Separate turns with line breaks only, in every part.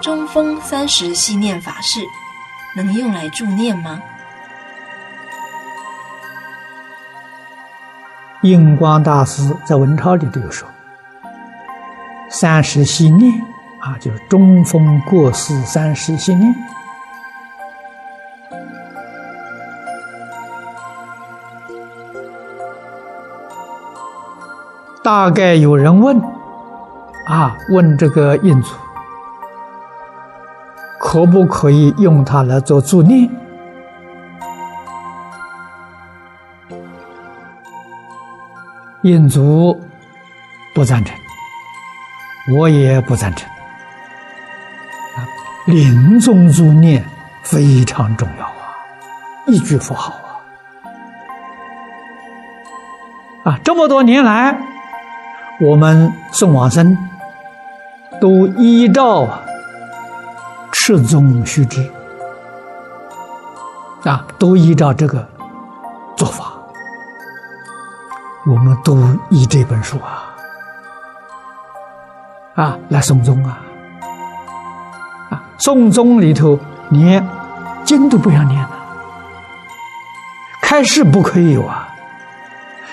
中风三十系念法事能用来助念吗？
印光大师在文钞里都有说，三十系念啊，就是中风过世三十系念。大概有人问啊，问这个印祖，可不可以用它来做助念？印祖不赞成，我也不赞成。啊，临终助念非常重要啊，一句佛号啊，啊，这么多年来，我们送往生都依照持宗须知。啊，都依照这个做法。我们都以这本书啊，啊来送终啊，啊送终里头连经都不要念了，开示不可以有啊，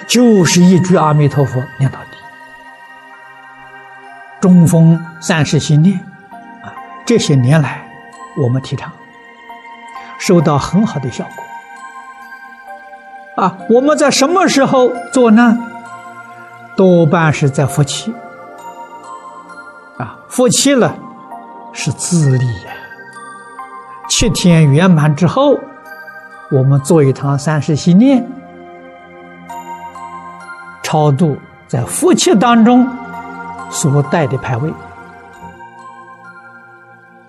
就是一句阿弥陀佛念到底，中风三世心念，这些年来我们提倡，收到很好的效果。啊，我们在什么时候做呢？多半是在夫妻。啊，夫妻了是自利呀。七天圆满之后，我们做一堂三世心念，超度在夫妻当中所带的牌位。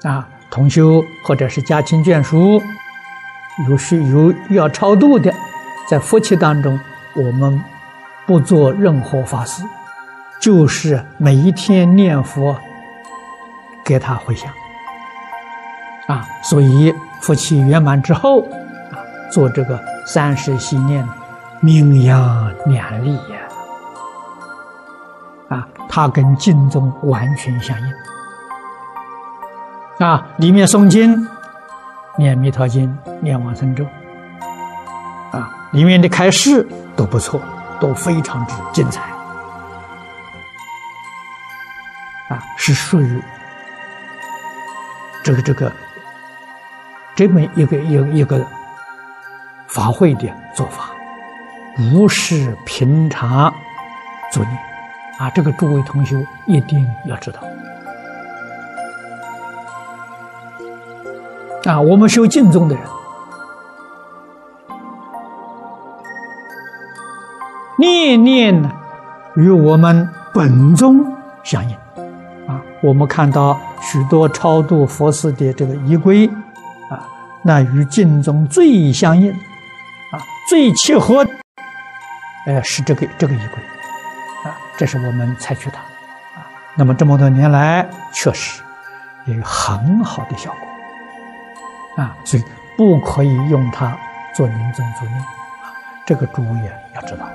啊，同修或者是家亲眷属，有需有要超度的。在夫妻当中，我们不做任何法事，就是每一天念佛，给他回向。啊，所以夫妻圆满之后，啊，做这个三时系念，名扬两利呀。啊，它跟经中完全相应。啊，里面诵经，念弥陀经，念往生咒。啊，里面的开示都不错，都非常之精彩。啊，是属于这个这个这么一个一个一个法会的做法，不是平常作念。啊，这个诸位同学一定要知道。啊，我们修净宗的人。念念呢，与我们本宗相应，啊，我们看到许多超度佛事的这个仪轨，啊，那与经中最相应，啊，最契合，呃，是这个这个仪轨，啊，这是我们采取的，啊，那么这么多年来确实也有很好的效果，啊，所以不可以用它做临终助念，啊，这个诸位啊要知道。